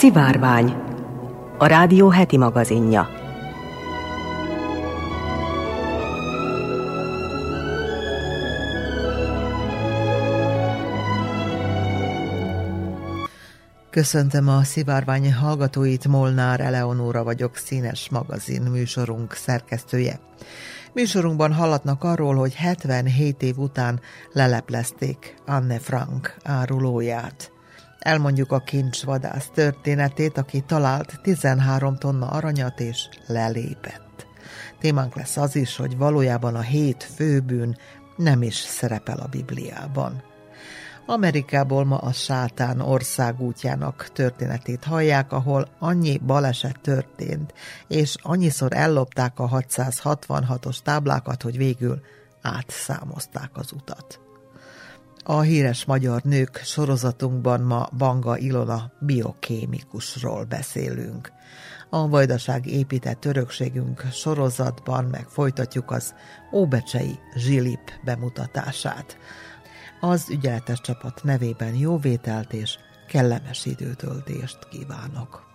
Szivárvány, a rádió heti magazinja. Köszöntöm a szivárvány hallgatóit, Molnár Eleonóra vagyok, színes magazin műsorunk szerkesztője. Műsorunkban hallatnak arról, hogy 77 év után leleplezték Anne Frank árulóját. Elmondjuk a kincsvadász történetét, aki talált 13 tonna aranyat és lelépett. Témánk lesz az is, hogy valójában a hét főbűn nem is szerepel a Bibliában. Amerikából ma a sátán országútjának történetét hallják, ahol annyi baleset történt, és annyiszor ellopták a 666-os táblákat, hogy végül átszámozták az utat. A híres magyar nők sorozatunkban ma Banga Ilona biokémikusról beszélünk. A Vajdaság épített örökségünk sorozatban meg folytatjuk az Óbecsei Zsilip bemutatását. Az ügyeletes csapat nevében jó vételt és kellemes időtöltést kívánok!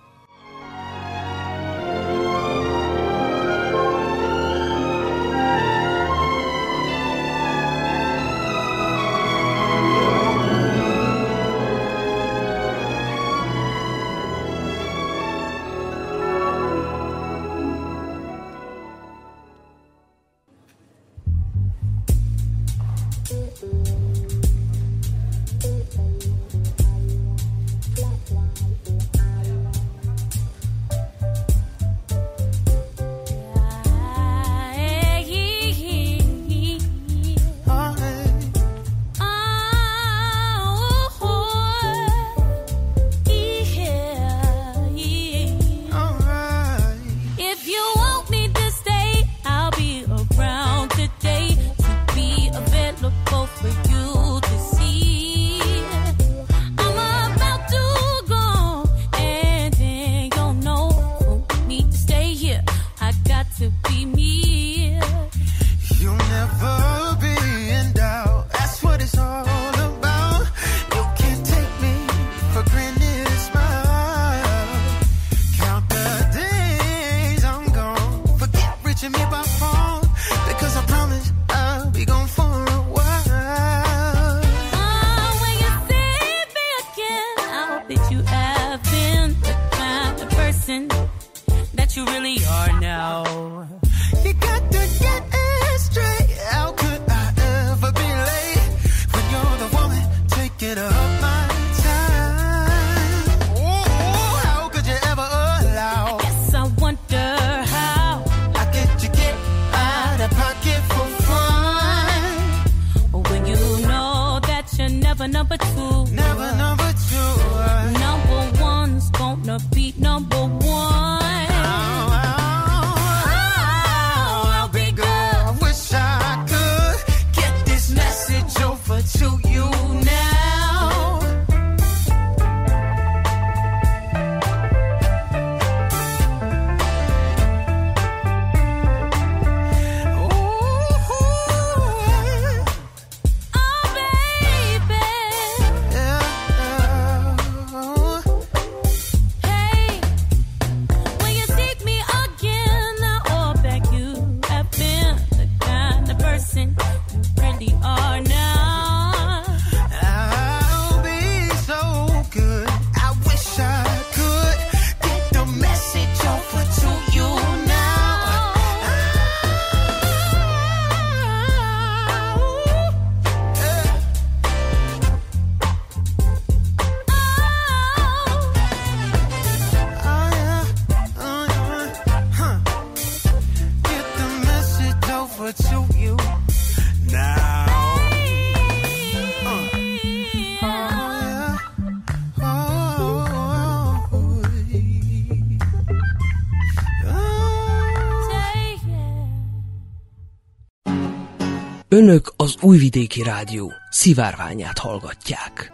Újvidéki Rádió szivárványát hallgatják.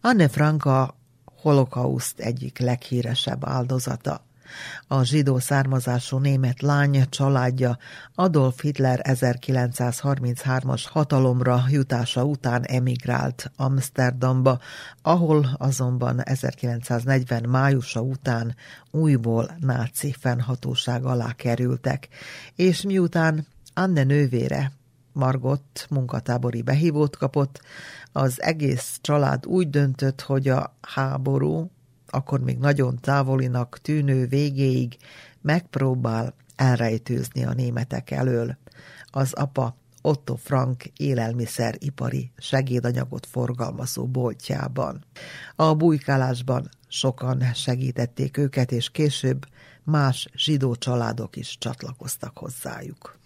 Anne Frank a holokauszt egyik leghíresebb áldozata. A zsidó származású német lány családja Adolf Hitler 1933-as hatalomra jutása után emigrált Amsterdamba, ahol azonban 1940 májusa után újból náci fennhatóság alá kerültek, és miután Anne nővére Margot munkatábori behívót kapott, az egész család úgy döntött, hogy a háború, akkor még nagyon távolinak tűnő végéig megpróbál elrejtőzni a németek elől. Az apa Otto Frank élelmiszeripari segédanyagot forgalmazó boltjában. A bujkálásban sokan segítették őket, és később más zsidó családok is csatlakoztak hozzájuk.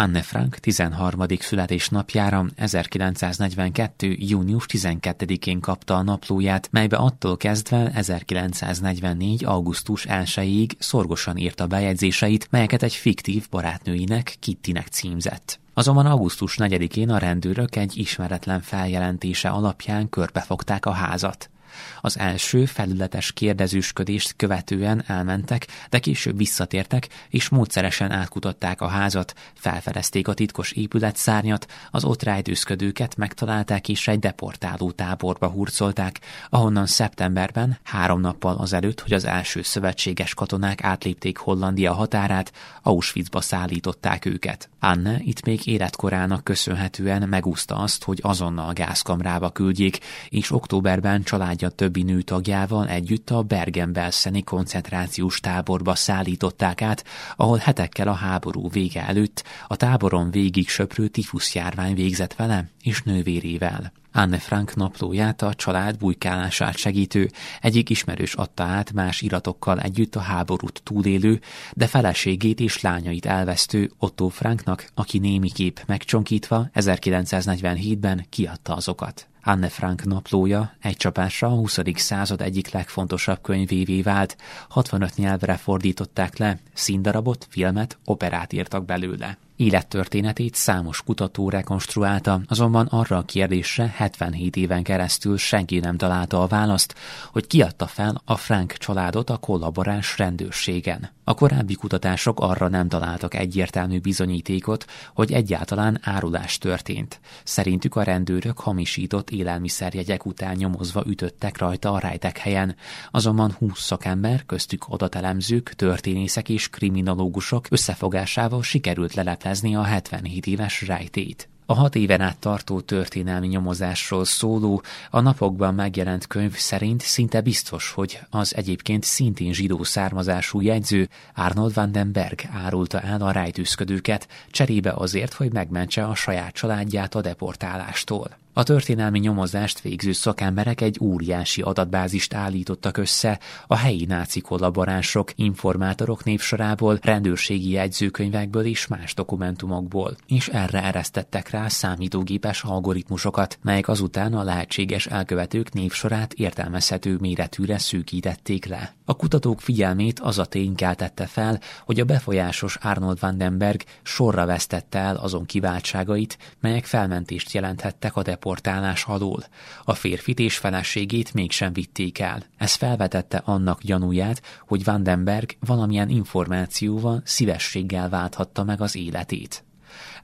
Anne Frank 13. születésnapjára 1942. június 12-én kapta a naplóját, melybe attól kezdve 1944. augusztus 1-ig szorgosan írta bejegyzéseit, melyeket egy fiktív barátnőinek, Kittinek címzett. Azonban augusztus 4-én a rendőrök egy ismeretlen feljelentése alapján körbefogták a házat. Az első felületes kérdezősködést követően elmentek, de később visszatértek, és módszeresen átkutatták a házat, felfedezték a titkos épületszárnyat, az ott rejtőzködőket megtalálták és egy deportáló táborba hurcolták, ahonnan szeptemberben, három nappal azelőtt, hogy az első szövetséges katonák átlépték Hollandia határát, Auschwitzba szállították őket. Anne itt még életkorának köszönhetően megúszta azt, hogy azonnal gázkamrába küldjék, és októberben családja többi nő tagjával együtt a Bergen-Belszeni koncentrációs táborba szállították át, ahol hetekkel a háború vége előtt a táboron végig söprő tifuszjárvány végzett vele és nővérével. Anne Frank naplóját a család bujkálását segítő, egyik ismerős adta át más iratokkal együtt a háborút túlélő, de feleségét és lányait elvesztő Otto Franknak, aki némiképp megcsonkítva 1947-ben kiadta azokat. Anne Frank naplója egy csapásra a 20. század egyik legfontosabb könyvévé vált, 65 nyelvre fordították le, színdarabot, filmet, operát írtak belőle. Élettörténetét számos kutató rekonstruálta, azonban arra a kérdésre 77 éven keresztül senki nem találta a választ, hogy kiadta fel a Frank családot a kollaboráns rendőrségen. A korábbi kutatások arra nem találtak egyértelmű bizonyítékot, hogy egyáltalán árulás történt. Szerintük a rendőrök hamisított élelmiszerjegyek után nyomozva ütöttek rajta a rejtek helyen, azonban 20 szakember, köztük adatelemzők, történészek és kriminológusok összefogásával sikerült leleplezni tisztázni a 77 éves rejtét. A hat éven át tartó történelmi nyomozásról szóló, a napokban megjelent könyv szerint szinte biztos, hogy az egyébként szintén zsidó származású jegyző Arnold van den Berg árulta el a rejtőzködőket, cserébe azért, hogy megmentse a saját családját a deportálástól. A történelmi nyomozást végző szakemberek egy óriási adatbázist állítottak össze a helyi náci kollaboránsok, informátorok névsorából, rendőrségi jegyzőkönyvekből és más dokumentumokból, és erre eresztettek rá számítógépes algoritmusokat, melyek azután a lehetséges elkövetők névsorát értelmezhető méretűre szűkítették le. A kutatók figyelmét az a tény keltette fel, hogy a befolyásos Arnold Vandenberg sorra vesztette el azon kiváltságait, melyek felmentést jelenthettek a deport deportálás alól. A férfit és feleségét mégsem vitték el. Ez felvetette annak gyanúját, hogy Vandenberg valamilyen információval szívességgel válthatta meg az életét.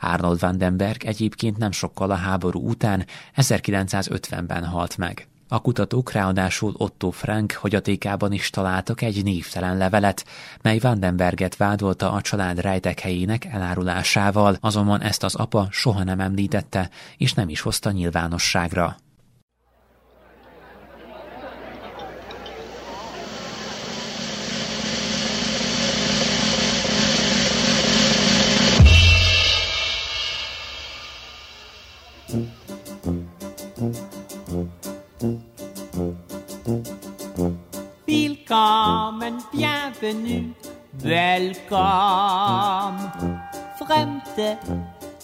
Arnold Vandenberg egyébként nem sokkal a háború után 1950-ben halt meg. A kutatók ráadásul Otto Frank hogyatékában is találtak egy névtelen levelet, mely Vandenberget vádolta a család rejtekhelyének elárulásával, azonban ezt az apa soha nem említette, és nem is hozta nyilvánosságra. Bienvenue, welcome. Fremde,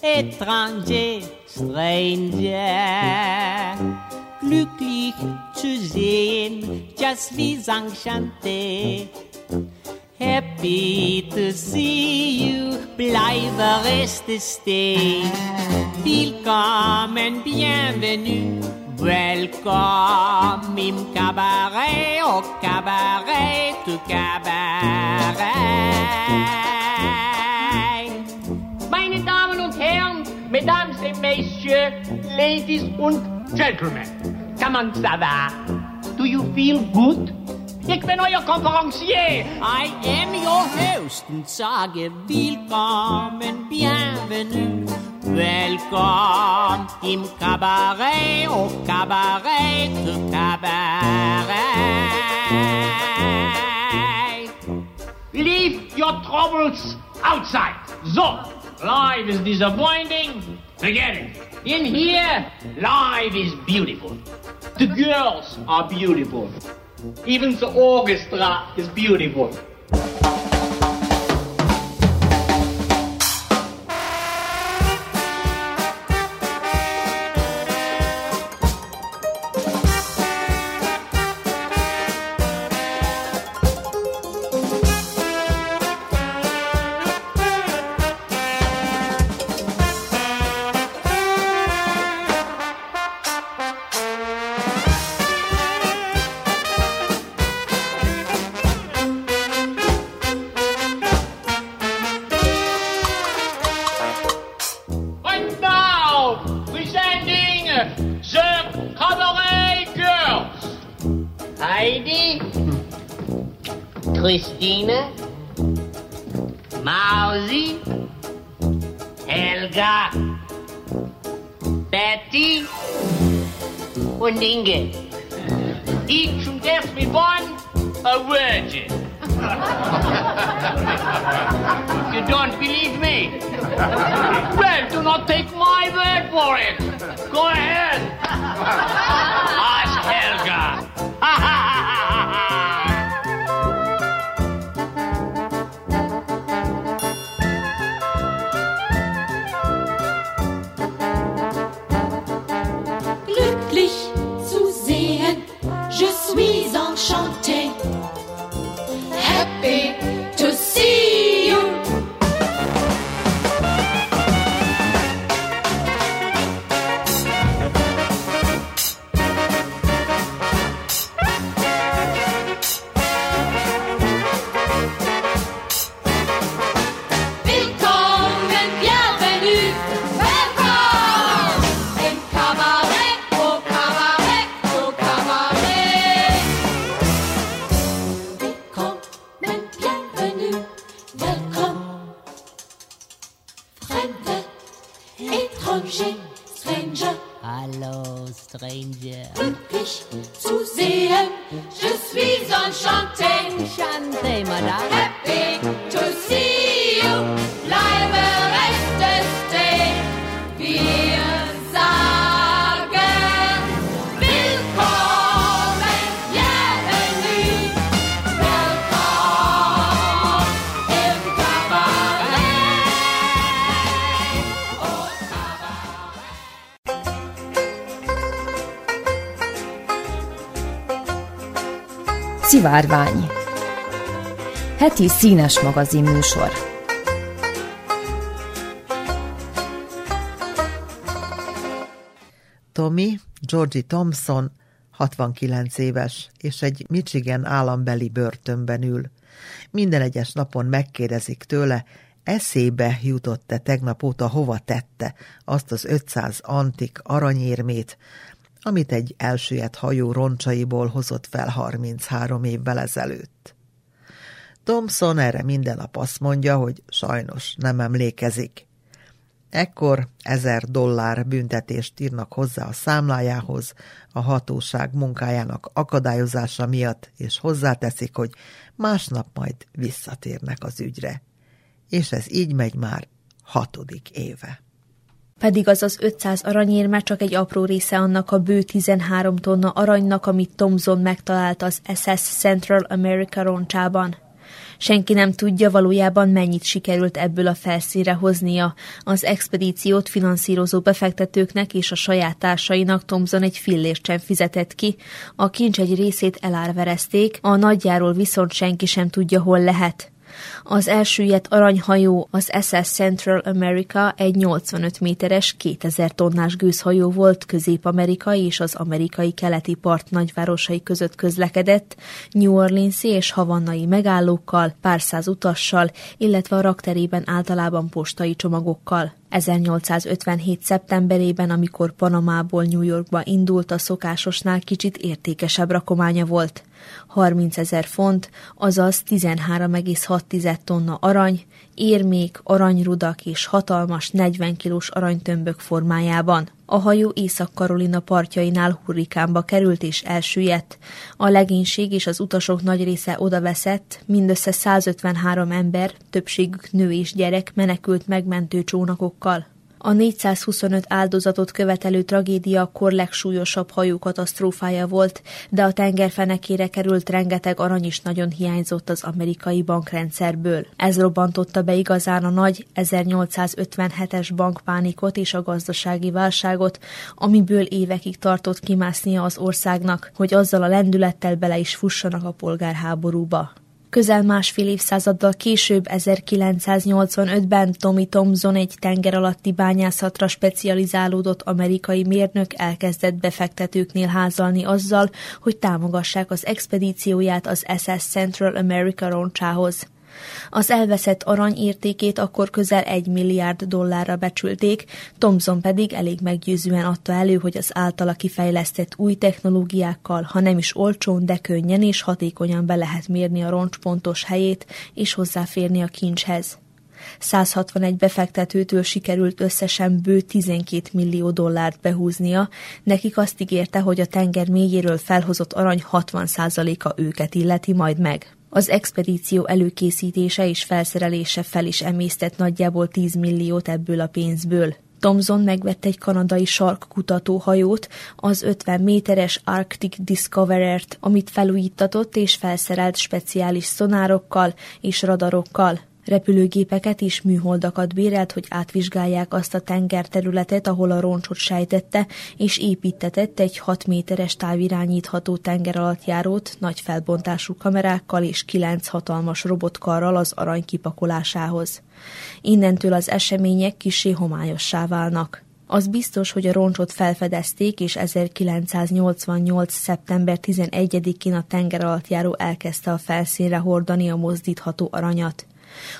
étranger, stranger. Glücklich zu sehen, just wie enchanté. Happy to see you, bleibe reste stay. Bienvenue, welcome im Cabaret au cabaret, au cabaret. Meine Damen und Herren, Mesdames et Messieurs, Ladies und Gentlemen, comment ça va? Do you feel good? Ik ben euer conferencier. I am your host and sage willkommen, bienvenue. Velkommen im cabaret, au cabaret, au cabaret. Leave your troubles outside. So, life is disappointing. Forget it. In here, life is beautiful. The girls are beautiful. Even the orchestra is beautiful. Heti színes magazin műsor Tommy, Georgie Thompson, 69 éves, és egy Michigan állambeli börtönben ül. Minden egyes napon megkérdezik tőle, eszébe jutott-e tegnap óta hova tette azt az 500 antik aranyérmét, amit egy elsüllyedt hajó roncsaiból hozott fel 33 évvel ezelőtt. Thompson erre minden nap azt mondja, hogy sajnos nem emlékezik. Ekkor ezer dollár büntetést írnak hozzá a számlájához a hatóság munkájának akadályozása miatt, és hozzáteszik, hogy másnap majd visszatérnek az ügyre. És ez így megy már hatodik éve. Pedig az az 500 aranyérme csak egy apró része annak a bő 13 tonna aranynak, amit Thomson megtalált az SS Central America roncsában. Senki nem tudja valójában mennyit sikerült ebből a felszínre hoznia. Az expedíciót finanszírozó befektetőknek és a saját társainak Thomson egy fillért sem fizetett ki. A kincs egy részét elárverezték, a nagyjáról viszont senki sem tudja, hol lehet. Az elsüllyedt aranyhajó, az SS Central America egy 85 méteres, 2000 tonnás gőzhajó volt Közép-Amerika és az amerikai keleti part nagyvárosai között közlekedett, New Orleans és havannai megállókkal, pár száz utassal, illetve a rakterében általában postai csomagokkal. 1857. szeptemberében, amikor Panamából New Yorkba indult, a szokásosnál kicsit értékesebb rakománya volt. 30 ezer font, azaz 13,6 tonna arany, érmék, aranyrudak és hatalmas 40 kilós aranytömbök formájában. A hajó Észak-Karolina partjainál hurrikánba került és elsüllyedt. A legénység és az utasok nagy része odaveszett, mindössze 153 ember, többségük nő és gyerek menekült megmentő csónakokkal. A 425 áldozatot követelő tragédia akkor legsúlyosabb hajókatasztrófája volt, de a tengerfenekére került rengeteg arany is nagyon hiányzott az amerikai bankrendszerből. Ez robbantotta be igazán a nagy 1857-es bankpánikot és a gazdasági válságot, amiből évekig tartott kimásznia az országnak, hogy azzal a lendülettel bele is fussanak a polgárháborúba. Közel másfél évszázaddal később, 1985-ben Tommy Thompson egy tenger alatti bányászatra specializálódott amerikai mérnök elkezdett befektetőknél házalni azzal, hogy támogassák az expedícióját az SS Central America roncsához. Az elveszett arany értékét akkor közel egy milliárd dollárra becsülték, Thomson pedig elég meggyőzően adta elő, hogy az általa kifejlesztett új technológiákkal, ha nem is olcsón, de könnyen és hatékonyan be lehet mérni a roncs pontos helyét és hozzáférni a kincshez. 161 befektetőtől sikerült összesen bő 12 millió dollárt behúznia, nekik azt ígérte, hogy a tenger mélyéről felhozott arany 60%-a őket illeti majd meg. Az expedíció előkészítése és felszerelése fel is emésztett nagyjából 10 milliót ebből a pénzből. Thomson megvett egy kanadai sarkkutató hajót, az 50 méteres Arctic Discoverer-t, amit felújítatott és felszerelt speciális szonárokkal és radarokkal. Repülőgépeket és műholdakat bérelt, hogy átvizsgálják azt a tengerterületet, ahol a roncsot sejtette, és építetett egy 6 méteres távirányítható tengeralattjárót nagy felbontású kamerákkal és kilenc hatalmas robotkarral az arany kipakolásához. Innentől az események kisé homályossá válnak. Az biztos, hogy a roncsot felfedezték, és 1988. szeptember 11-én a tengeralattjáró elkezdte a felszínre hordani a mozdítható aranyat.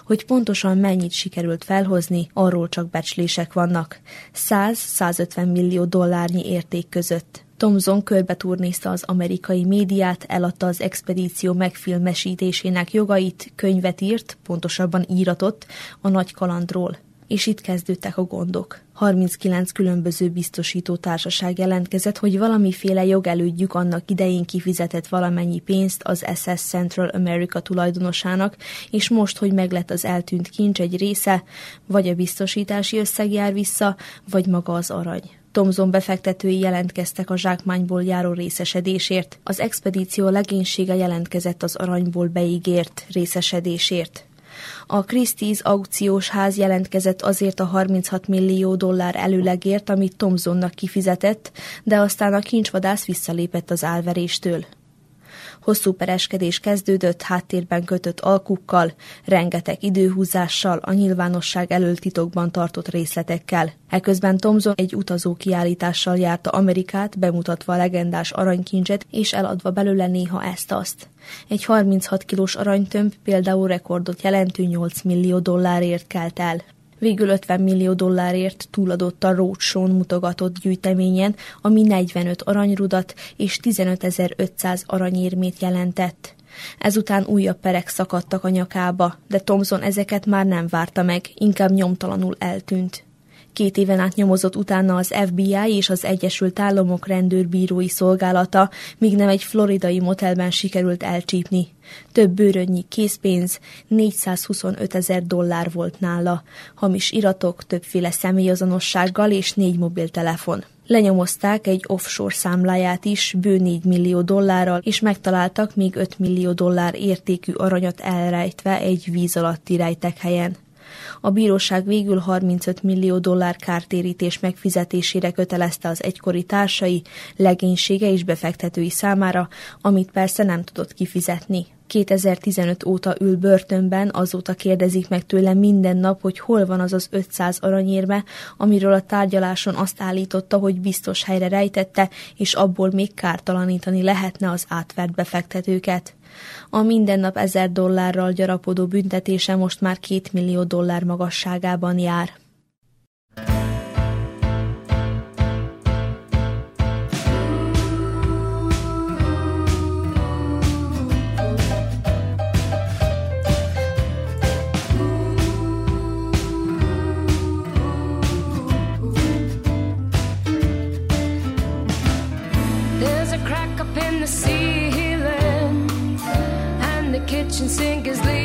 Hogy pontosan mennyit sikerült felhozni, arról csak becslések vannak. 100-150 millió dollárnyi érték között. Thomson körbeturnézta az amerikai médiát, eladta az expedíció megfilmesítésének jogait, könyvet írt, pontosabban íratott a nagy kalandról és itt kezdődtek a gondok. 39 különböző biztosító társaság jelentkezett, hogy valamiféle jogelődjük annak idején kifizetett valamennyi pénzt az SS Central America tulajdonosának, és most, hogy meglett az eltűnt kincs egy része, vagy a biztosítási összeg jár vissza, vagy maga az arany. Thomson befektetői jelentkeztek a zsákmányból járó részesedésért. Az expedíció legénysége jelentkezett az aranyból beígért részesedésért. A Christie's aukciós ház jelentkezett azért a 36 millió dollár előlegért, amit Thomsonnak kifizetett, de aztán a kincsvadász visszalépett az álveréstől. Hosszú pereskedés kezdődött háttérben kötött alkukkal, rengeteg időhúzással, a nyilvánosság elől titokban tartott részletekkel. Eközben Thomson egy utazó kiállítással járta Amerikát, bemutatva a legendás aranykincset és eladva belőle néha ezt-azt. Egy 36 kilós aranytömb például rekordot jelentő 8 millió dollárért kelt el végül 50 millió dollárért túladott a Roadshow mutogatott gyűjteményen, ami 45 aranyrudat és 15.500 aranyérmét jelentett. Ezután újabb perek szakadtak a nyakába, de Thomson ezeket már nem várta meg, inkább nyomtalanul eltűnt. Két éven át nyomozott utána az FBI és az Egyesült Államok rendőrbírói szolgálata, míg nem egy floridai motelben sikerült elcsípni. Több bőrönnyi készpénz, 425 ezer dollár volt nála, hamis iratok, többféle személyazonossággal és négy mobiltelefon. Lenyomozták egy offshore számláját is bő 4 millió dollárral, és megtaláltak még 5 millió dollár értékű aranyat elrejtve egy víz alatti rejtek-helyen. A bíróság végül 35 millió dollár kártérítés megfizetésére kötelezte az egykori társai, legénysége és befektetői számára, amit persze nem tudott kifizetni. 2015 óta ül börtönben, azóta kérdezik meg tőle minden nap, hogy hol van az az 500 aranyérme, amiről a tárgyaláson azt állította, hogy biztos helyre rejtette, és abból még kártalanítani lehetne az átvert befektetőket. A minden nap ezer dollárral gyarapodó büntetése most már két millió dollár magasságában jár. Sink is leaking.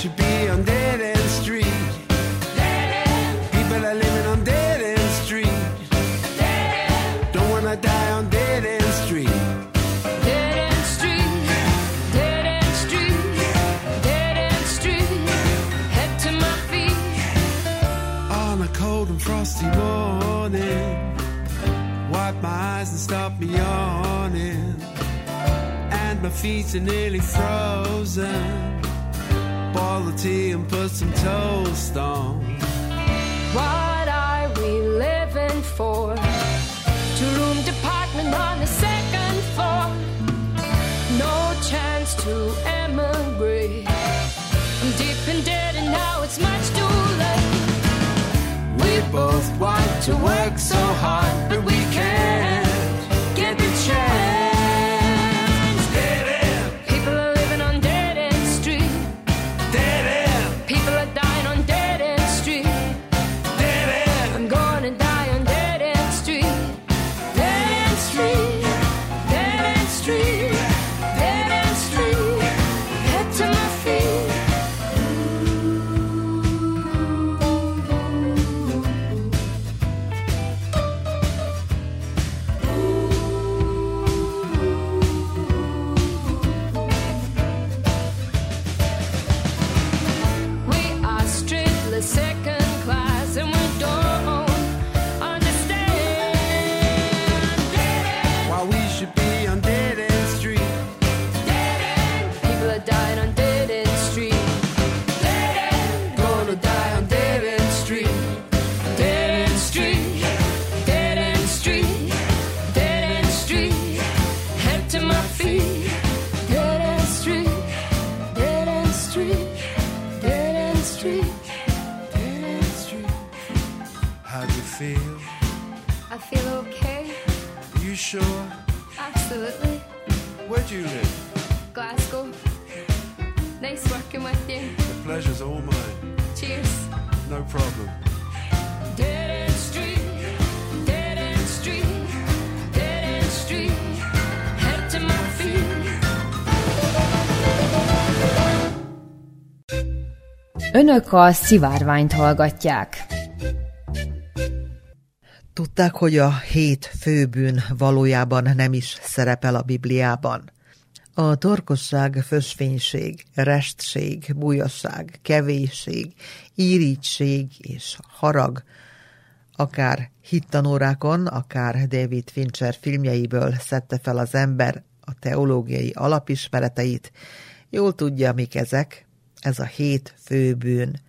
Should be on dead end street. People are living on dead end street. Don't wanna die on dead end street. Dead end street, dead end street, dead end street. Head to my feet. On a cold and frosty morning, wipe my eyes and stop me yawning. And my feet are nearly frozen tea and put some toast on. What are we living for? Two room department on the second floor. No chance to emigrate. I'm deep in debt and now it's much too late. We both want to work so hard, but we can't Önök a szivárványt hallgatják. Tudták, hogy a hét főbűn valójában nem is szerepel a Bibliában. A torkosság, fösvénység, restség, bujasság, kevésség, írítség és harag, akár hittanórákon, akár David Fincher filmjeiből szedte fel az ember a teológiai alapismereteit, jól tudja, mik ezek, ez a hét főbűn.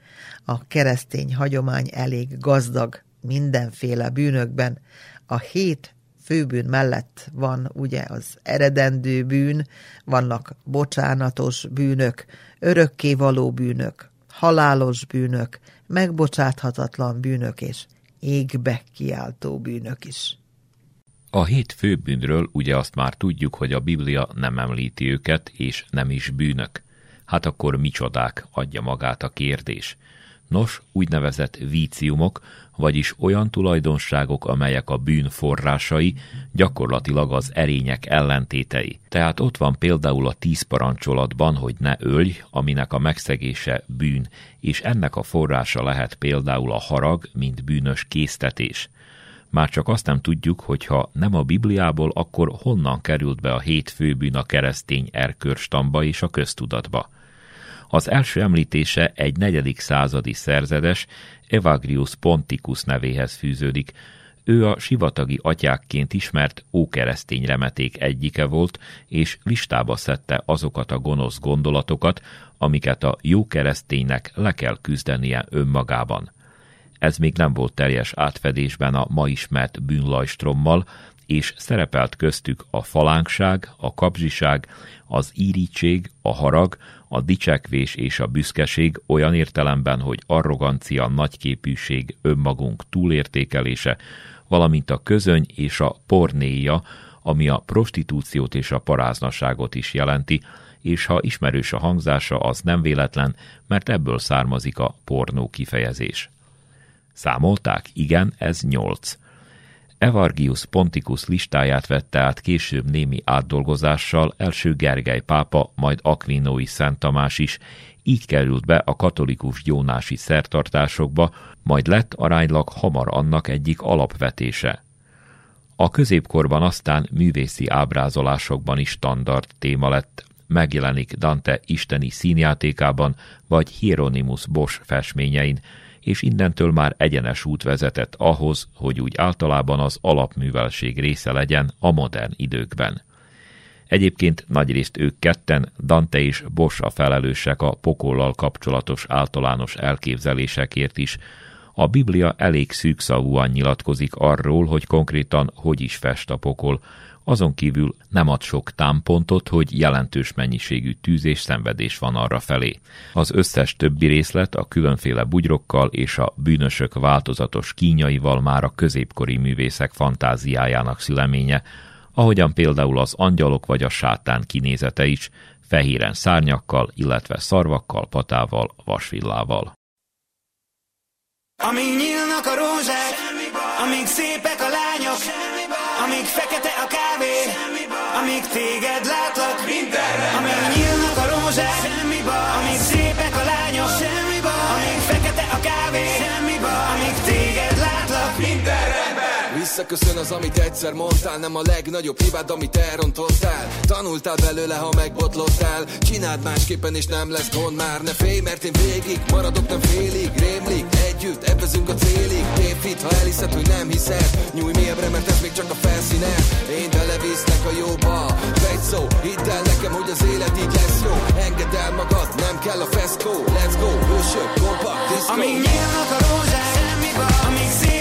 A keresztény hagyomány elég gazdag mindenféle bűnökben. A hét főbűn mellett van ugye az eredendő bűn, vannak bocsánatos bűnök, örökkévaló bűnök, halálos bűnök, megbocsáthatatlan bűnök és égbe kiáltó bűnök is. A hét főbűnről ugye azt már tudjuk, hogy a Biblia nem említi őket, és nem is bűnök. Hát akkor micsodák, adja magát a kérdés. Nos, úgynevezett víciumok, vagyis olyan tulajdonságok, amelyek a bűn forrásai, gyakorlatilag az erények ellentétei. Tehát ott van például a tíz parancsolatban, hogy ne ölj, aminek a megszegése bűn, és ennek a forrása lehet például a harag, mint bűnös késztetés. Már csak azt nem tudjuk, hogy ha nem a Bibliából, akkor honnan került be a hét főbűn a keresztény erkörstamba és a köztudatba. Az első említése egy negyedik századi szerzedes, Evagrius Ponticus nevéhez fűződik. Ő a sivatagi atyákként ismert ókeresztény remeték egyike volt, és listába szedte azokat a gonosz gondolatokat, amiket a jó kereszténynek le kell küzdenie önmagában. Ez még nem volt teljes átfedésben a ma ismert bűnlajstrommal, és szerepelt köztük a falánkság, a kapzsiság, az írítség, a harag, a dicsekvés és a büszkeség olyan értelemben, hogy arrogancia, nagyképűség, önmagunk túlértékelése, valamint a közöny és a pornéja, ami a prostitúciót és a paráznaságot is jelenti, és ha ismerős a hangzása, az nem véletlen, mert ebből származik a pornó kifejezés. Számolták? Igen, ez nyolc. Evargius Ponticus listáját vette át később némi átdolgozással első Gergely pápa, majd Aquinói Szent Tamás is, így került be a katolikus gyónási szertartásokba, majd lett aránylag hamar annak egyik alapvetése. A középkorban aztán művészi ábrázolásokban is standard téma lett, megjelenik Dante isteni színjátékában, vagy Hieronymus Bosch festményein, és innentől már egyenes út vezetett ahhoz, hogy úgy általában az alapművelség része legyen a modern időkben. Egyébként nagyrészt ők ketten, Dante és Bosch a felelősek a pokollal kapcsolatos általános elképzelésekért is, a Biblia elég szűkszavúan nyilatkozik arról, hogy konkrétan hogy is fest a pokol, azon kívül nem ad sok támpontot, hogy jelentős mennyiségű tűz és szenvedés van arra felé. Az összes többi részlet a különféle bugyrokkal és a bűnösök változatos kínjaival már a középkori művészek fantáziájának szüleménye, ahogyan például az angyalok vagy a sátán kinézete is, fehéren szárnyakkal, illetve szarvakkal, patával, vasvillával. Amíg nyílnak a rózsák, amíg lányok, amíg fekete a kávé, amíg téged látlak, amíg Visszaköszön az, amit egyszer mondtál Nem a legnagyobb hibád, amit elrontottál. Tanultál belőle, ha megbotlottál. Csináld másképpen, és nem lesz gond már. Ne félj, mert én végig maradok, nem félig. Rémlik, együtt, ebbezünk a célig. Tévhit, ha elhiszed, hogy nem hiszed. Nyújj mélyebbre, mert ez még csak a felszíne Én belevisznek a jóba. Vegy szó, hidd el nekem, hogy az élet így lesz jó. Engedd el magad, nem kell a feszkó. Let's go, hősök, kompakt, disco Amíg nyílnak a rózsák, amíg szépek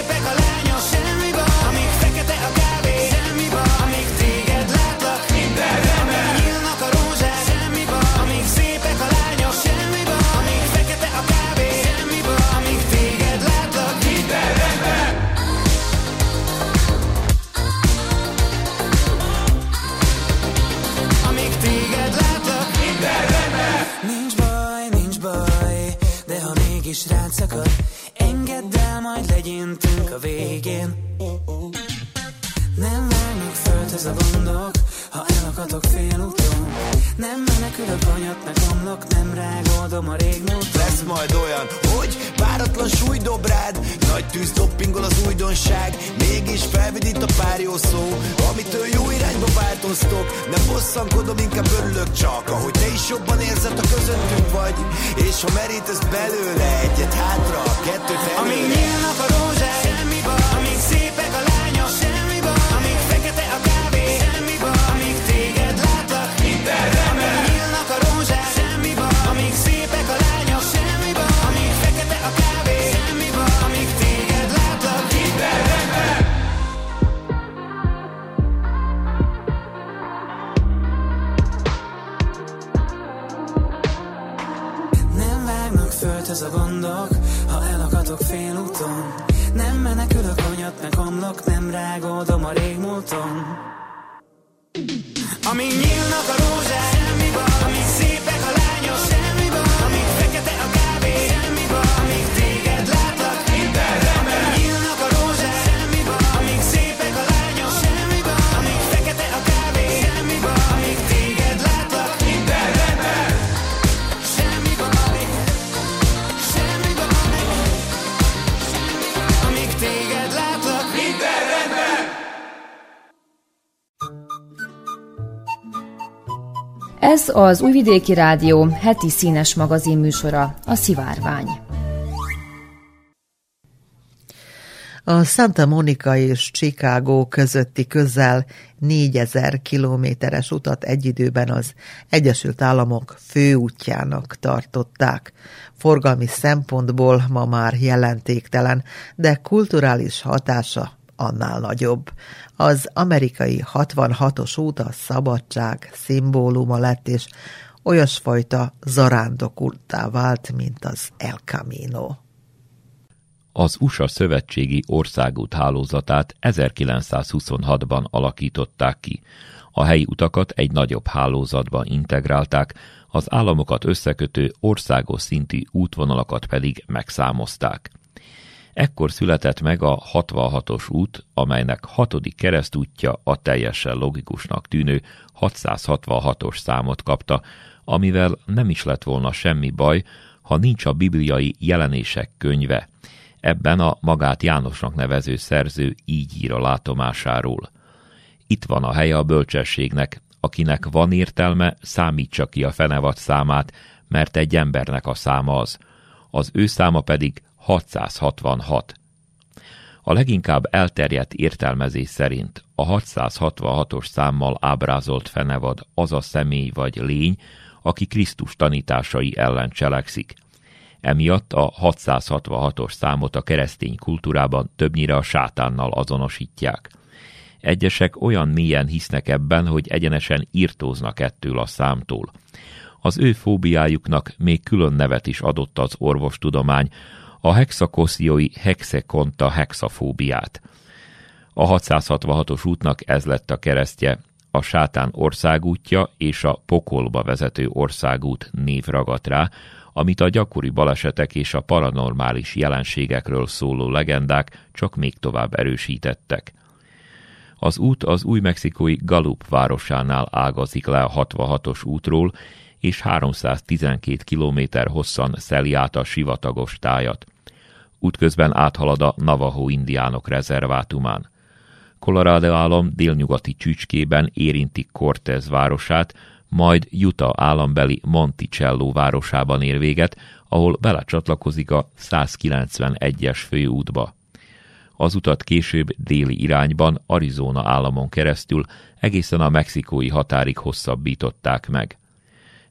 a lányok Ez az Újvidéki Rádió heti színes magazin műsora, a Szivárvány. A Santa Monica és Chicago közötti közel 4000 kilométeres utat egy időben az Egyesült Államok főútjának tartották. Forgalmi szempontból ma már jelentéktelen, de kulturális hatása annál nagyobb. Az amerikai 66-os út a szabadság szimbóluma lett, és olyasfajta zarándokultá vált, mint az El Camino. Az USA szövetségi országút hálózatát 1926-ban alakították ki. A helyi utakat egy nagyobb hálózatba integrálták, az államokat összekötő országos szintű útvonalakat pedig megszámozták. Ekkor született meg a 66-os út, amelynek hatodik keresztútja a teljesen logikusnak tűnő 666-os számot kapta, amivel nem is lett volna semmi baj, ha nincs a bibliai jelenések könyve. Ebben a magát Jánosnak nevező szerző így ír a látomásáról. Itt van a helye a bölcsességnek, akinek van értelme, számítsa ki a fenevad számát, mert egy embernek a száma az. Az ő száma pedig 666. A leginkább elterjedt értelmezés szerint a 666-os számmal ábrázolt fenevad az a személy vagy lény, aki Krisztus tanításai ellen cselekszik. Emiatt a 666-os számot a keresztény kultúrában többnyire a sátánnal azonosítják. Egyesek olyan mélyen hisznek ebben, hogy egyenesen írtóznak ettől a számtól. Az ő fóbiájuknak még külön nevet is adott az orvostudomány, a hexakosziói hexekonta hexafóbiát. A 666-os útnak ez lett a keresztje, a sátán országútja és a pokolba vezető országút név ragadt rá, amit a gyakori balesetek és a paranormális jelenségekről szóló legendák csak még tovább erősítettek. Az út az új-mexikói Galup városánál ágazik le a 66-os útról, és 312 kilométer hosszan szeli át a sivatagos tájat. Útközben áthalad a Navajo indiánok rezervátumán. Colorado állam délnyugati csücskében érinti Cortez városát, majd Utah állambeli Monticello városában ér véget, ahol belecsatlakozik a 191-es főútba. Az utat később déli irányban Arizona államon keresztül egészen a mexikói határig hosszabbították meg.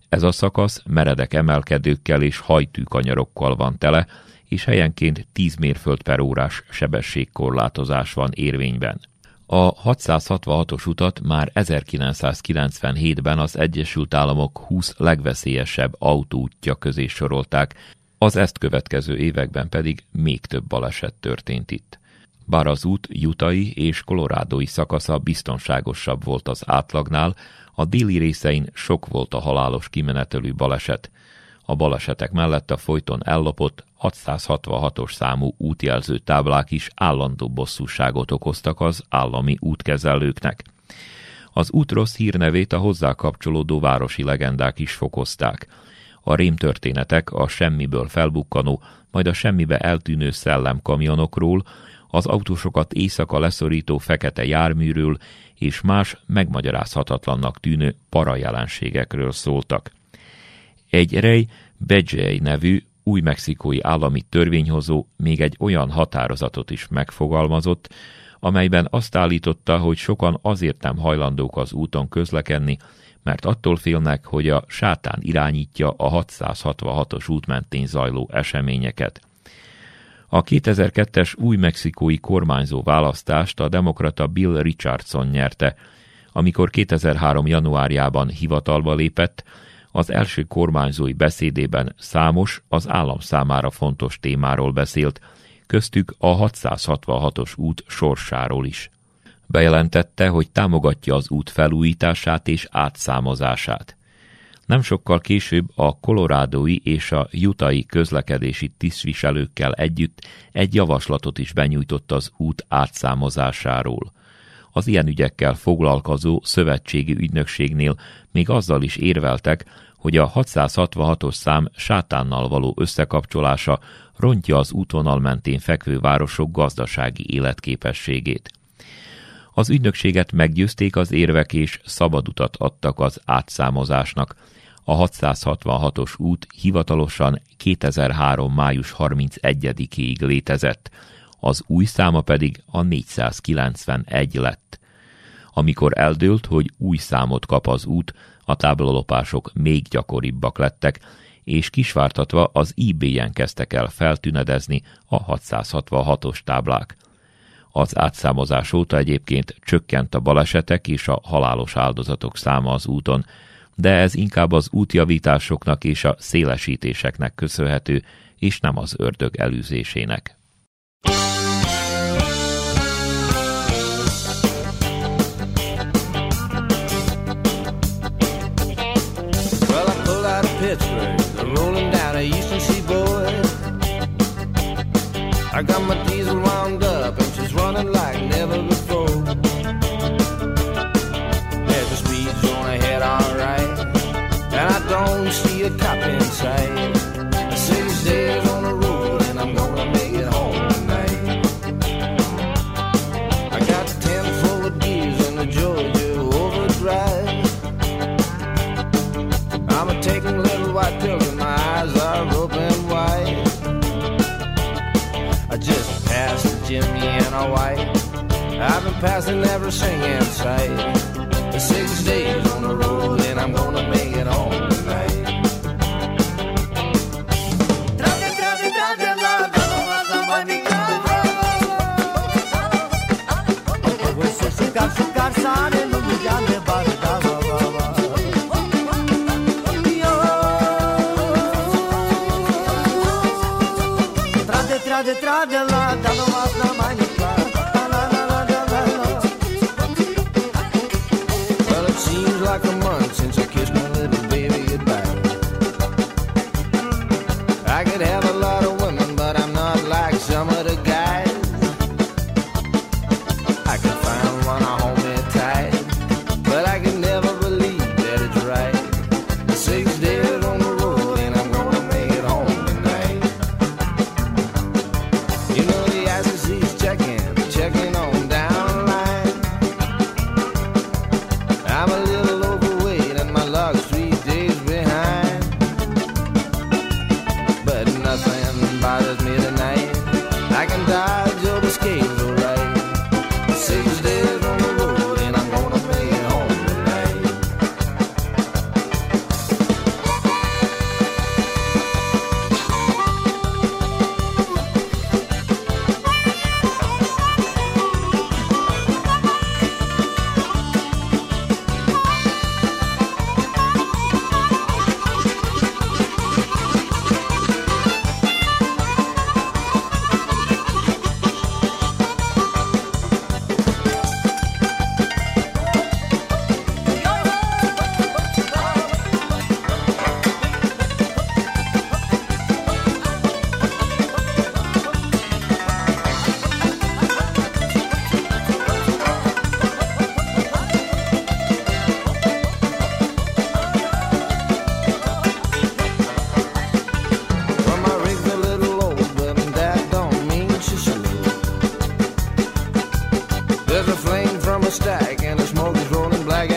Ez a szakasz meredek emelkedőkkel és hajtűkanyarokkal van tele, és helyenként 10 mérföld per órás sebességkorlátozás van érvényben. A 666-os utat már 1997-ben az Egyesült Államok 20 legveszélyesebb autóútja közé sorolták, az ezt következő években pedig még több baleset történt itt. Bár az út jutai és kolorádói szakasza biztonságosabb volt az átlagnál, a déli részein sok volt a halálos kimenetelű baleset. A balesetek mellett a folyton ellopott 666-os számú útjelző táblák is állandó bosszúságot okoztak az állami útkezelőknek. Az út rossz hírnevét a hozzá kapcsolódó városi legendák is fokozták. A rémtörténetek a semmiből felbukkanó, majd a semmibe eltűnő szellemkamionokról, az autósokat éjszaka leszorító fekete járműről és más megmagyarázhatatlannak tűnő parajelenségekről szóltak. Egy Ray Bejay nevű új mexikói állami törvényhozó még egy olyan határozatot is megfogalmazott, amelyben azt állította, hogy sokan azért nem hajlandók az úton közlekedni, mert attól félnek, hogy a sátán irányítja a 666-os út mentén zajló eseményeket. A 2002-es új mexikói kormányzó választást a demokrata Bill Richardson nyerte, amikor 2003. januárjában hivatalba lépett, az első kormányzói beszédében számos, az állam számára fontos témáról beszélt, köztük a 666-os út sorsáról is. Bejelentette, hogy támogatja az út felújítását és átszámozását. Nem sokkal később a kolorádói és a jutai közlekedési tisztviselőkkel együtt egy javaslatot is benyújtott az út átszámozásáról. Az ilyen ügyekkel foglalkozó szövetségi ügynökségnél még azzal is érveltek, hogy a 666-os szám sátánnal való összekapcsolása rontja az útvonal mentén fekvő városok gazdasági életképességét. Az ügynökséget meggyőzték az érvek és szabad utat adtak az átszámozásnak. A 666-os út hivatalosan 2003. május 31-ig létezett, az új száma pedig a 491 lett. Amikor eldőlt, hogy új számot kap az út, a táblalopások még gyakoribbak lettek, és kisvártatva az eBay-en kezdtek el feltünedezni a 666-os táblák. Az átszámozás óta egyébként csökkent a balesetek és a halálos áldozatok száma az úton, de ez inkább az útjavításoknak és a szélesítéseknek köszönhető, és nem az ördög elűzésének. Well, I pulled out of Pittsburgh, rolling down the eastern seaboard. I got my Jimmy and a white. I've been passing every singing sight. Six days on the road There's a flame from a stack, and the smoke is rolling black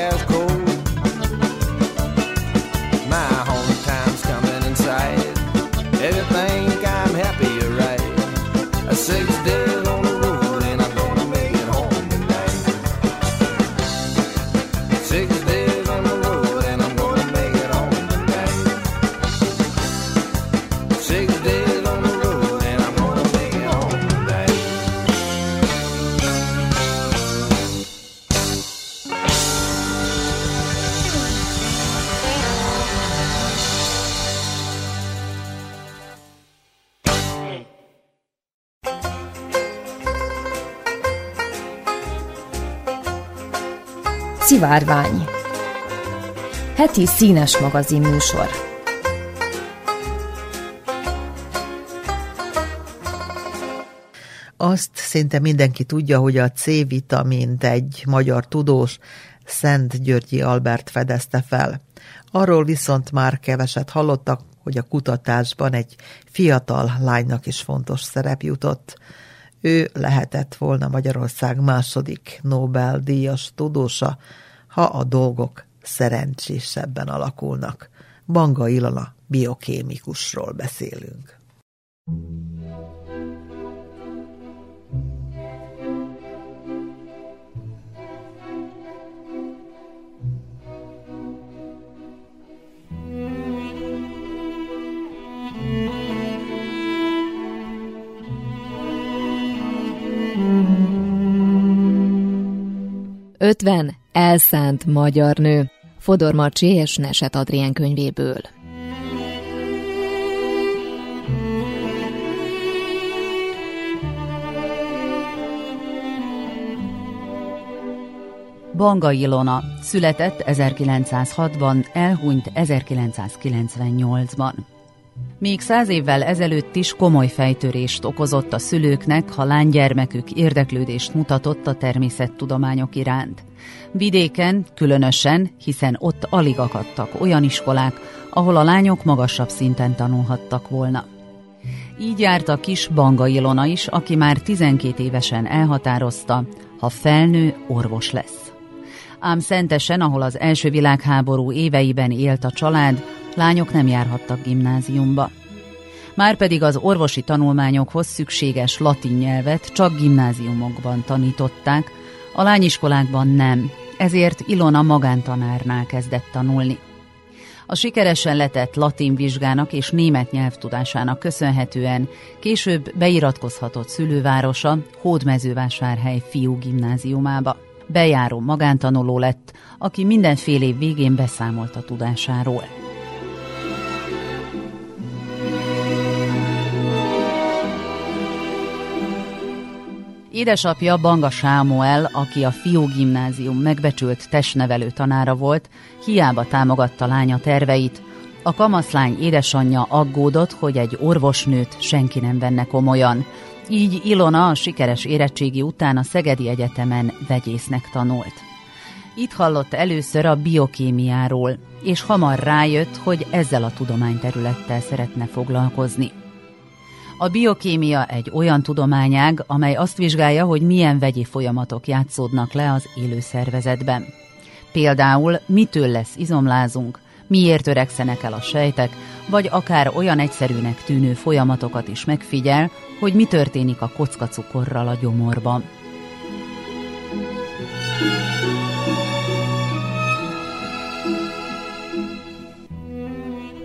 Szivárvány Heti színes magazin műsor Azt szinte mindenki tudja, hogy a C-vitamint egy magyar tudós, Szent Györgyi Albert fedezte fel. Arról viszont már keveset hallottak, hogy a kutatásban egy fiatal lánynak is fontos szerep jutott. Ő lehetett volna Magyarország második Nobel-díjas tudósa, ha a dolgok szerencsésebben alakulnak. Banga Ilona biokémikusról beszélünk. Ötven elszánt magyar nő. Fodor Marcsi és Neset Adrien könyvéből. Banga Ilona született 1906-ban, elhunyt 1998-ban. Még száz évvel ezelőtt is komoly fejtörést okozott a szülőknek, ha lánygyermekük érdeklődést mutatott a természettudományok iránt. Vidéken különösen, hiszen ott alig akadtak olyan iskolák, ahol a lányok magasabb szinten tanulhattak volna. Így járt a kis Banga Ilona is, aki már 12 évesen elhatározta, ha felnő, orvos lesz. Ám Szentesen, ahol az első világháború éveiben élt a család, lányok nem járhattak gimnáziumba. Márpedig az orvosi tanulmányokhoz szükséges latin nyelvet csak gimnáziumokban tanították, a lányiskolákban nem, ezért Ilona magántanárnál kezdett tanulni. A sikeresen letett latin vizsgának és német nyelvtudásának köszönhetően később beiratkozhatott szülővárosa Hódmezővásárhely fiú gimnáziumába. Bejáró magántanuló lett, aki mindenfél év végén beszámolt a tudásáról. Édesapja Banga Sámuel, aki a fiú gimnázium megbecsült testnevelő tanára volt, hiába támogatta lánya terveit. A kamaszlány édesanyja aggódott, hogy egy orvosnőt senki nem venne komolyan. Így Ilona a sikeres érettségi után a Szegedi Egyetemen vegyésznek tanult. Itt hallott először a biokémiáról, és hamar rájött, hogy ezzel a tudományterülettel szeretne foglalkozni. A biokémia egy olyan tudományág, amely azt vizsgálja, hogy milyen vegyi folyamatok játszódnak le az élő szervezetben. Például mitől lesz izomlázunk, miért öregszenek el a sejtek, vagy akár olyan egyszerűnek tűnő folyamatokat is megfigyel, hogy mi történik a kockacukorral a gyomorban.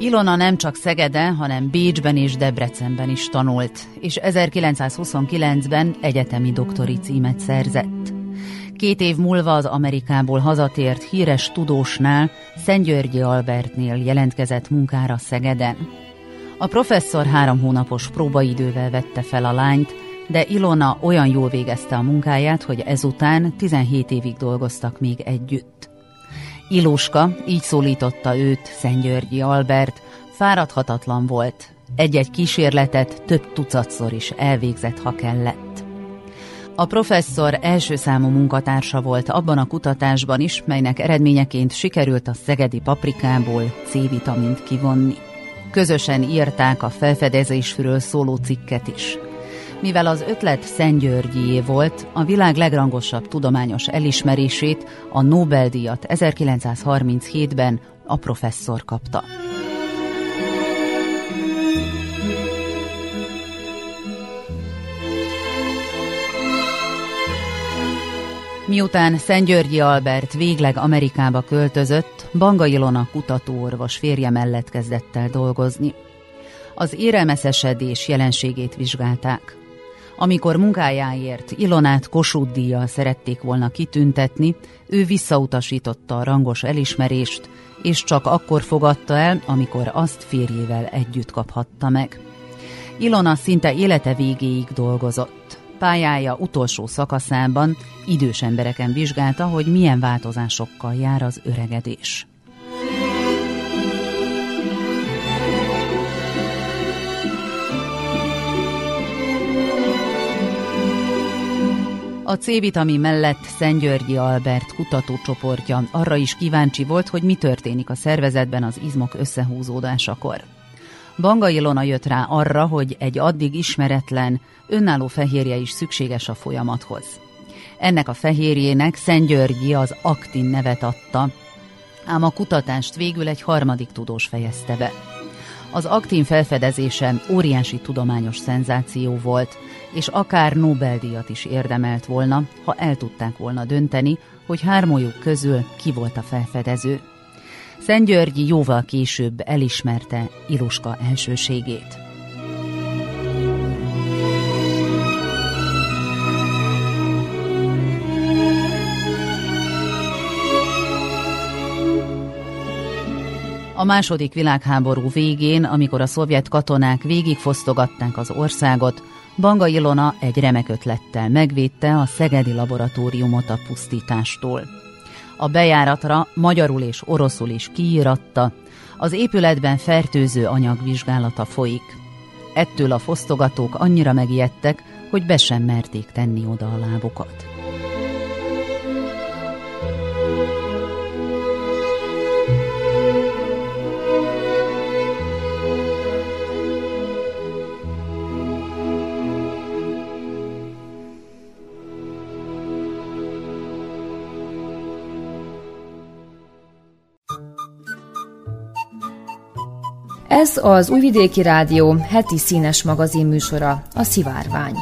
Ilona nem csak Szegeden, hanem Bécsben és Debrecenben is tanult, és 1929-ben egyetemi doktori címet szerzett. Két év múlva az Amerikából hazatért híres tudósnál, Szentgyörgyi Albertnél jelentkezett munkára Szegeden. A professzor három hónapos próbaidővel vette fel a lányt, de Ilona olyan jól végezte a munkáját, hogy ezután 17 évig dolgoztak még együtt. Ilóska, így szólította őt Szentgyörgyi Albert, fáradhatatlan volt, egy-egy kísérletet több tucatszor is elvégzett, ha kellett. A professzor első számú munkatársa volt abban a kutatásban is, melynek eredményeként sikerült a szegedi paprikából C-vitamint kivonni. Közösen írták a felfedezésről szóló cikket is. Mivel az ötlet Szentgyörgyié volt, a világ legrangosabb tudományos elismerését, a Nobel-díjat 1937-ben a professzor kapta. Miután Szentgyörgyi Albert végleg Amerikába költözött, Banga Ilona kutatóorvos férje mellett kezdett el dolgozni. Az érelmeszesedés jelenségét vizsgálták. Amikor munkájáért Ilonát Kossuth díjjal szerették volna kitüntetni, ő visszautasította a rangos elismerést, és csak akkor fogadta el, amikor azt férjével együtt kaphatta meg. Ilona szinte élete végéig dolgozott. Pályája utolsó szakaszában idős embereken vizsgálta, hogy milyen változásokkal jár az öregedés. A C-vitamin mellett Szentgyörgyi Albert kutatócsoportja arra is kíváncsi volt, hogy mi történik a szervezetben az izmok összehúzódásakor. Banga Ilona jött rá arra, hogy egy addig ismeretlen, önálló fehérje is szükséges a folyamathoz. Ennek a fehérjének Szent Györgyi az aktin nevet adta, ám a kutatást végül egy harmadik tudós fejezte be. Az aktin felfedezése óriási tudományos szenzáció volt, és akár Nobel-díjat is érdemelt volna, ha el tudták volna dönteni, hogy hármójuk közül ki volt a felfedező. Szent Györgyi jóval később elismerte Iluska elsőségét. A második világháború végén, amikor a szovjet katonák végigfosztogatták az országot, Banga Ilona egy remek ötlettel megvédte a Szegedi laboratóriumot a pusztítástól. A bejáratra magyarul és oroszul is kiíratta, az épületben fertőző anyag vizsgálata folyik. Ettől a fosztogatók annyira megijedtek, hogy be sem merték tenni oda a lábukat. Ez az Újvidéki Rádió heti színes magazin műsora, a Szivárvány.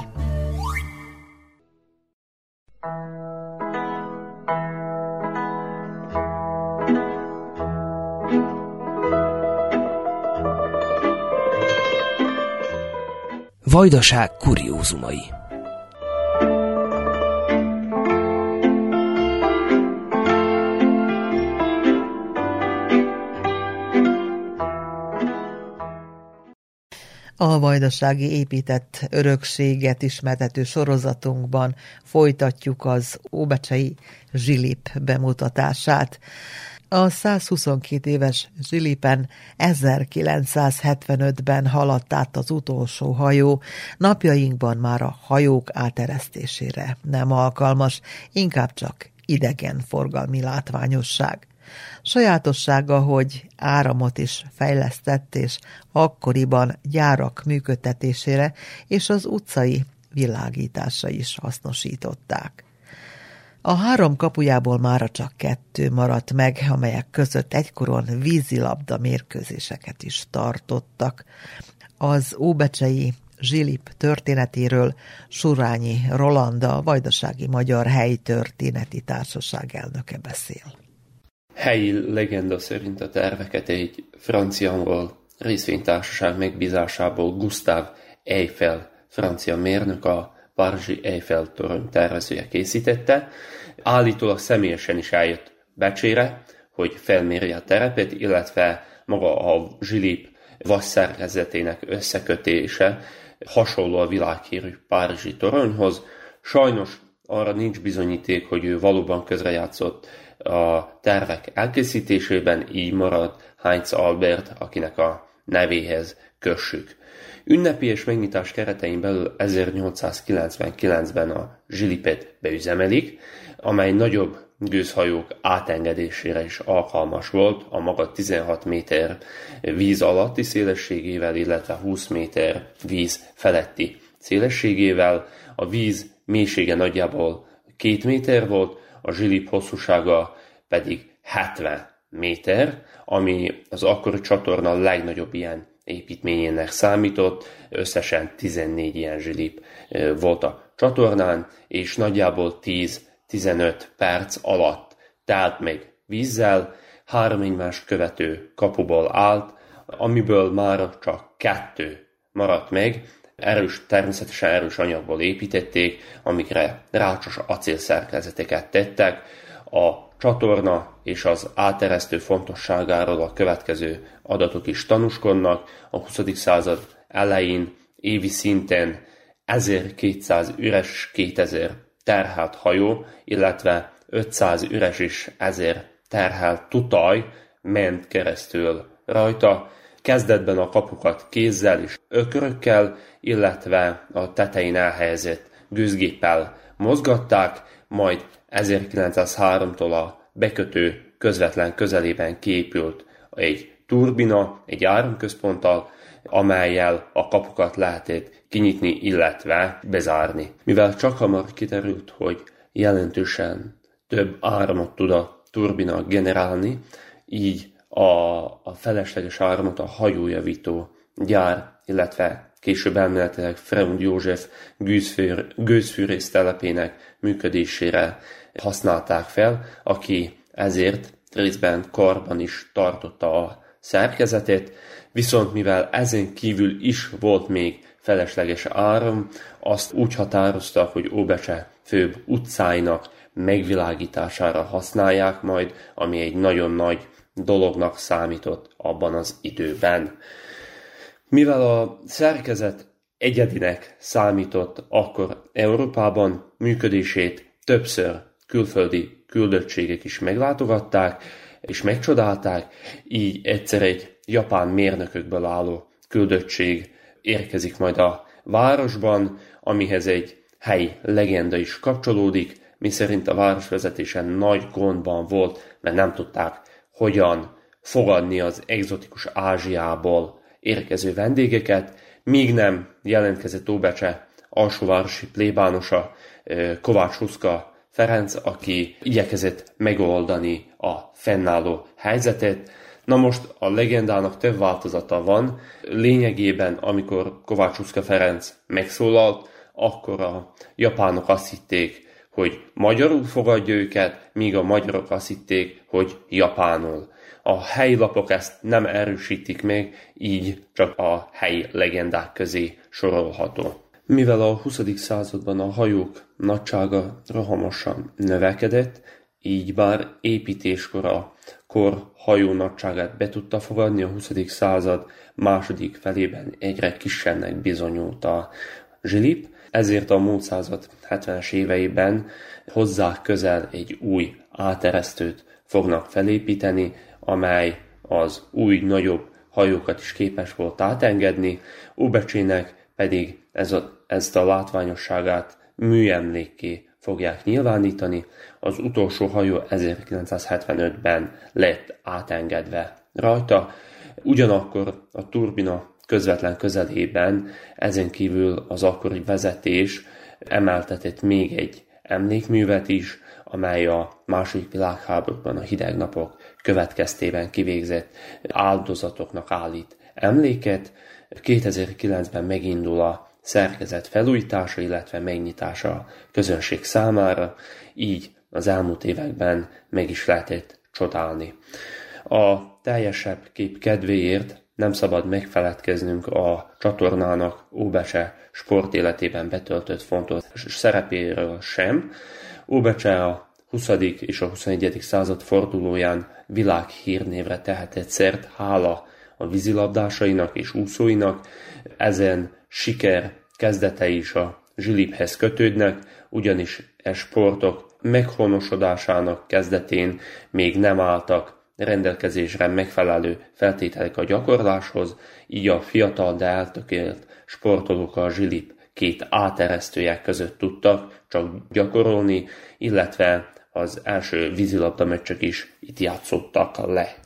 Vajdaság kuriózumai A vajdasági épített örökséget ismertető sorozatunkban folytatjuk az Óbecsei zsilip bemutatását. A 122 éves zsilipen 1975-ben haladt át az utolsó hajó, napjainkban már a hajók áteresztésére nem alkalmas, inkább csak idegen forgalmi látványosság. Sajátossága, hogy áramot is fejlesztett, és akkoriban gyárak működtetésére és az utcai világításra is hasznosították. A három kapujából mára csak kettő maradt meg, amelyek között egykoron vízilabda mérkőzéseket is tartottak. Az óbecsei Zsilip történetéről Surányi Rolanda, a Vajdasági Magyar Helytörténeti Társaság elnöke beszél helyi legenda szerint a terveket egy francia-angol részvénytársaság megbízásából Gustav Eiffel francia mérnök a Párizsi Eiffel torony tervezője készítette. Állítólag személyesen is eljött Becsére, hogy felmérje a terepet, illetve maga a zsilip vasszerkezetének összekötése hasonló a világhírű Párizsi toronyhoz. Sajnos arra nincs bizonyíték, hogy ő valóban közrejátszott a tervek elkészítésében, így marad Heinz Albert, akinek a nevéhez kössük. Ünnepi és megnyitás keretein belül 1899-ben a Zsilipet beüzemelik, amely nagyobb gőzhajók átengedésére is alkalmas volt a maga 16 méter víz alatti szélességével, illetve 20 méter víz feletti szélességével. A víz mélysége nagyjából 2 méter volt, a zsilip hosszúsága pedig 70 méter, ami az akkori csatorna legnagyobb ilyen építményének számított, összesen 14 ilyen zsilip volt a csatornán, és nagyjából 10-15 perc alatt telt meg vízzel, három egymást követő kapuból állt, amiből már csak kettő maradt meg, erős, természetesen erős anyagból építették, amikre rácsos acélszerkezeteket tettek. A csatorna és az áteresztő fontosságáról a következő adatok is tanúskodnak. A 20. század elején évi szinten 1200 üres 2000 terhelt hajó, illetve 500 üres és 1000 terhelt tutaj ment keresztül rajta. Kezdetben a kapukat kézzel és ökörökkel, illetve a tetején elhelyezett gőzgéppel mozgatták, majd 1903-tól a bekötő közvetlen közelében kiépült egy turbina, egy áramközponttal, amelyel a kapukat lehetett kinyitni, illetve bezárni. Mivel csak hamar kiderült, hogy jelentősen több áramot tud a turbina generálni, így a, a felesleges áramot a hajójavító gyár, illetve később elméletileg Freund József gőzfűr, gőzfűrész telepének működésére használták fel, aki ezért részben karban is tartotta a szerkezetét, viszont mivel ezen kívül is volt még felesleges áram, azt úgy határoztak, hogy Óbecse főbb utcáinak megvilágítására használják majd, ami egy nagyon nagy dolognak számított abban az időben. Mivel a szerkezet egyedinek számított akkor Európában, működését többször külföldi küldöttségek is meglátogatták, és megcsodálták, így egyszer egy japán mérnökökből álló küldöttség érkezik majd a városban, amihez egy helyi legenda is kapcsolódik, miszerint a városvezetésen nagy gondban volt, mert nem tudták, hogyan fogadni az egzotikus Ázsiából érkező vendégeket, míg nem jelentkezett Óbecse alsóvárosi plébánosa Kovács Huszka Ferenc, aki igyekezett megoldani a fennálló helyzetet. Na most a legendának több változata van. Lényegében, amikor Kovács Huszka Ferenc megszólalt, akkor a japánok azt hitték, hogy magyarul fogadja őket, míg a magyarok azt hitték, hogy japánul. A helyi lapok ezt nem erősítik meg, így csak a helyi legendák közé sorolható. Mivel a 20. században a hajók nagysága rohamosan növekedett, így bár építéskor a kor hajó nagyságát be tudta fogadni, a 20. század második felében egyre kisebbnek bizonyult a zsilip, ezért a múlt század 70-es éveiben hozzá közel egy új áteresztőt fognak felépíteni, amely az új, nagyobb hajókat is képes volt átengedni, Óbecsének pedig ez a, ezt a látványosságát műemlékké fogják nyilvánítani. Az utolsó hajó 1975-ben lett átengedve rajta, ugyanakkor a turbina közvetlen közelében ezen kívül az akkori vezetés emeltetett még egy emlékművet is, amely a második világháborúban a hideg napok következtében kivégzett áldozatoknak állít emléket. 2009-ben megindul a szerkezet felújítása, illetve megnyitása a közönség számára, így az elmúlt években meg is lehetett csodálni. A teljesebb kép kedvéért nem szabad megfeledkeznünk a csatornának Óbecse sportéletében betöltött fontos szerepéről sem. Óbecse a 20. és a 21. század fordulóján világhírnévre tehetett szert, hála a vízilabdásainak és úszóinak. Ezen siker kezdetei is a zsiliphez kötődnek, ugyanis e sportok meghonosodásának kezdetén még nem álltak rendelkezésre megfelelő feltételek a gyakorláshoz, így a fiatal, de eltökélt sportolók a zsilip két áteresztője között tudtak csak gyakorolni, illetve az első vízilabda meccsek is itt játszottak le.